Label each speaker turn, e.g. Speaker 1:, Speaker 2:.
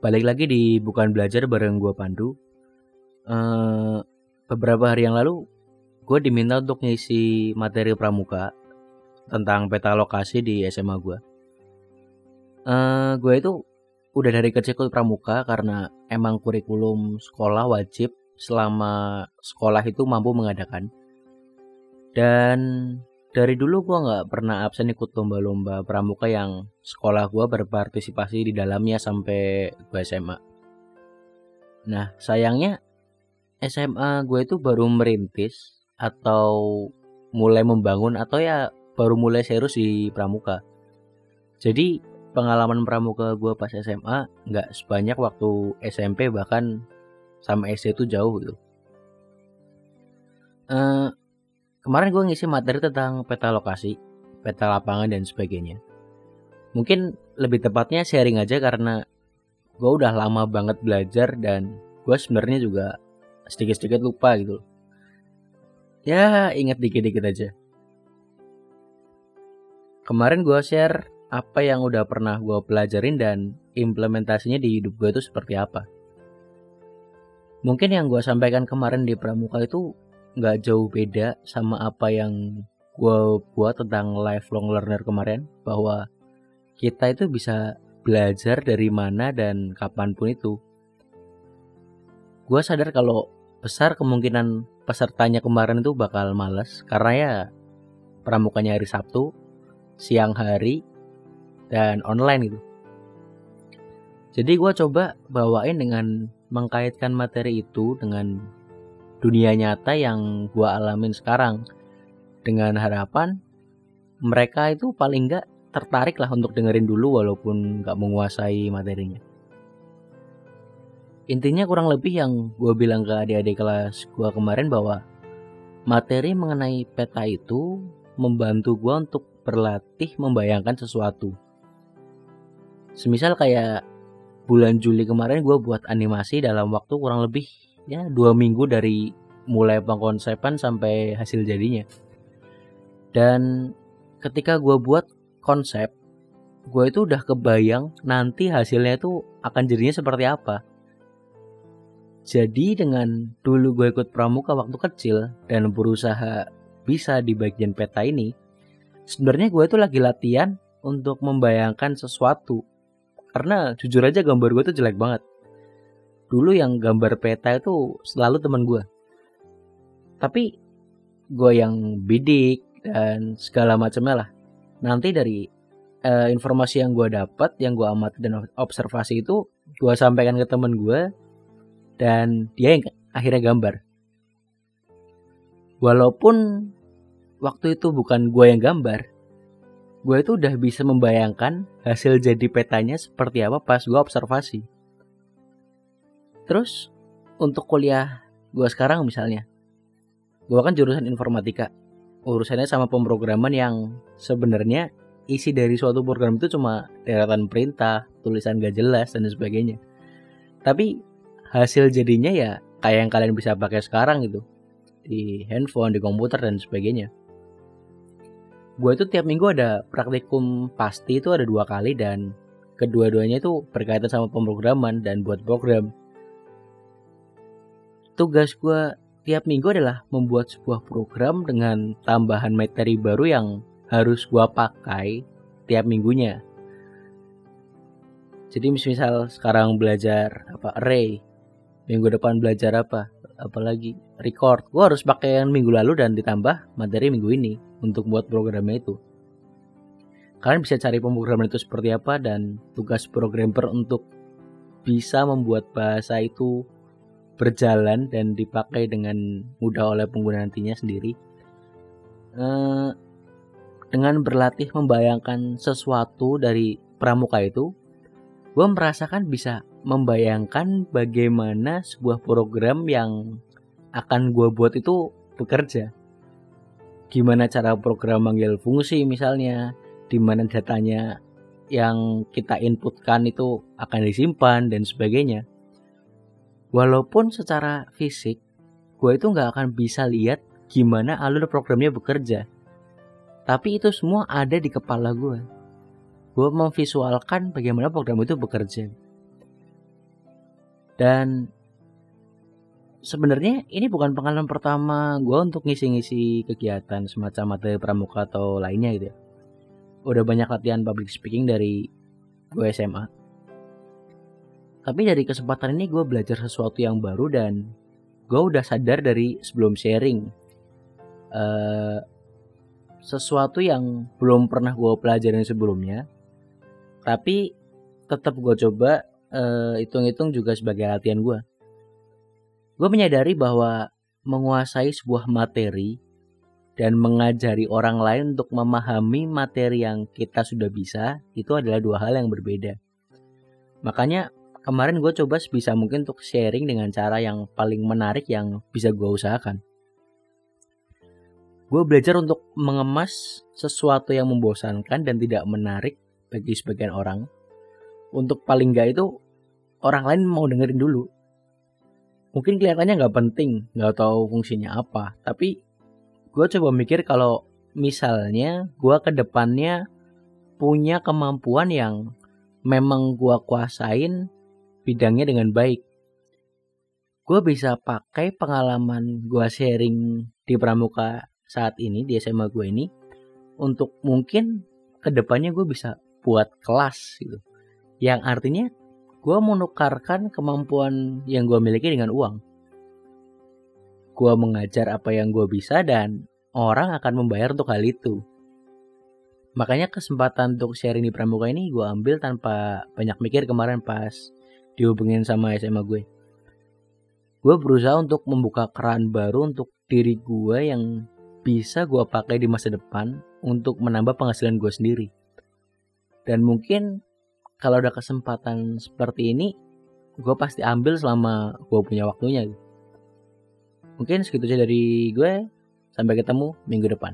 Speaker 1: balik lagi di bukan belajar bareng gue Pandu. Uh, beberapa hari yang lalu gue diminta untuk ngisi materi pramuka tentang peta lokasi di SMA gue. Uh, gue itu udah dari kecil ikut pramuka karena emang kurikulum sekolah wajib selama sekolah itu mampu mengadakan. Dan dari dulu gue nggak pernah absen ikut lomba-lomba pramuka yang sekolah gue berpartisipasi di dalamnya sampai gue SMA. Nah sayangnya SMA gue itu baru merintis atau mulai membangun atau ya baru mulai serius di pramuka. Jadi pengalaman pramuka gue pas SMA nggak sebanyak waktu SMP bahkan sama SD itu jauh gitu. Uh, kemarin gue ngisi materi tentang peta lokasi, peta lapangan dan sebagainya. Mungkin lebih tepatnya sharing aja karena gue udah lama banget belajar dan gue sebenarnya juga sedikit-sedikit lupa gitu. Ya inget dikit-dikit aja. Kemarin gue share apa yang udah pernah gue pelajarin dan implementasinya di hidup gue itu seperti apa. Mungkin yang gue sampaikan kemarin di Pramuka itu nggak jauh beda sama apa yang gue buat tentang lifelong learner kemarin bahwa kita itu bisa belajar dari mana dan kapan pun itu. Gue sadar kalau besar kemungkinan pesertanya kemarin itu bakal males karena ya pramukanya hari Sabtu, siang hari, dan online gitu. Jadi gue coba bawain dengan mengkaitkan materi itu dengan dunia nyata yang gue alamin sekarang. Dengan harapan mereka itu paling nggak tertarik lah untuk dengerin dulu walaupun nggak menguasai materinya. Intinya kurang lebih yang gue bilang ke adik-adik kelas gue kemarin bahwa materi mengenai peta itu membantu gue untuk berlatih membayangkan sesuatu. Semisal kayak bulan Juli kemarin gue buat animasi dalam waktu kurang lebih ya dua minggu dari mulai pengkonsepan sampai hasil jadinya. Dan ketika gue buat konsep gue itu udah kebayang nanti hasilnya itu akan jadinya seperti apa. Jadi dengan dulu gue ikut pramuka waktu kecil dan berusaha bisa di bagian peta ini sebenarnya gue itu lagi latihan untuk membayangkan sesuatu. Karena jujur aja gambar gue tuh jelek banget dulu yang gambar peta itu selalu teman gue tapi gue yang bidik dan segala macamnya lah. Nanti dari uh, informasi yang gue dapat yang gue amati dan observasi itu gue sampaikan ke temen gue dan dia yang akhirnya gambar. Walaupun waktu itu bukan gue yang gambar gue itu udah bisa membayangkan hasil jadi petanya seperti apa pas gue observasi Terus untuk kuliah gue sekarang misalnya, gue kan jurusan informatika. Urusannya sama pemrograman yang sebenarnya isi dari suatu program itu cuma deretan perintah, tulisan gak jelas dan sebagainya. Tapi hasil jadinya ya kayak yang kalian bisa pakai sekarang gitu di handphone, di komputer dan sebagainya. Gue itu tiap minggu ada praktikum pasti itu ada dua kali dan kedua-duanya itu berkaitan sama pemrograman dan buat program tugas gue tiap minggu adalah membuat sebuah program dengan tambahan materi baru yang harus gue pakai tiap minggunya. Jadi misal sekarang belajar apa array, minggu depan belajar apa, apalagi record. Gue harus pakai yang minggu lalu dan ditambah materi minggu ini untuk buat programnya itu. Kalian bisa cari pemrograman itu seperti apa dan tugas programmer untuk bisa membuat bahasa itu berjalan dan dipakai dengan mudah oleh pengguna nantinya sendiri eh, dengan berlatih membayangkan sesuatu dari pramuka itu gue merasakan bisa membayangkan bagaimana sebuah program yang akan gue buat itu bekerja. Gimana cara program manggil fungsi misalnya di mana datanya yang kita inputkan itu akan disimpan dan sebagainya walaupun secara fisik gue itu nggak akan bisa lihat gimana alur programnya bekerja tapi itu semua ada di kepala gue gue memvisualkan bagaimana program itu bekerja dan sebenarnya ini bukan pengalaman pertama gue untuk ngisi-ngisi kegiatan semacam materi pramuka atau lainnya gitu ya. Udah banyak latihan public speaking dari gue SMA. Tapi dari kesempatan ini gue belajar sesuatu yang baru dan gue udah sadar dari sebelum sharing uh, sesuatu yang belum pernah gue pelajarin sebelumnya. Tapi tetap gue coba uh, hitung-hitung juga sebagai latihan gue gue menyadari bahwa menguasai sebuah materi dan mengajari orang lain untuk memahami materi yang kita sudah bisa itu adalah dua hal yang berbeda. Makanya kemarin gue coba sebisa mungkin untuk sharing dengan cara yang paling menarik yang bisa gue usahakan. Gue belajar untuk mengemas sesuatu yang membosankan dan tidak menarik bagi sebagian orang. Untuk paling gak itu orang lain mau dengerin dulu mungkin kelihatannya nggak penting nggak tahu fungsinya apa tapi gue coba mikir kalau misalnya gue ke depannya punya kemampuan yang memang gue kuasain bidangnya dengan baik gue bisa pakai pengalaman gue sharing di pramuka saat ini di SMA gue ini untuk mungkin ke depannya gue bisa buat kelas gitu yang artinya gue menukarkan kemampuan yang gue miliki dengan uang. Gue mengajar apa yang gue bisa dan orang akan membayar untuk hal itu. Makanya kesempatan untuk sharing di Pramuka ini gue ambil tanpa banyak mikir kemarin pas dihubungin sama SMA gue. Gue berusaha untuk membuka keran baru untuk diri gue yang bisa gue pakai di masa depan untuk menambah penghasilan gue sendiri. Dan mungkin kalau ada kesempatan seperti ini gue pasti ambil selama gue punya waktunya mungkin segitu aja dari gue sampai ketemu minggu depan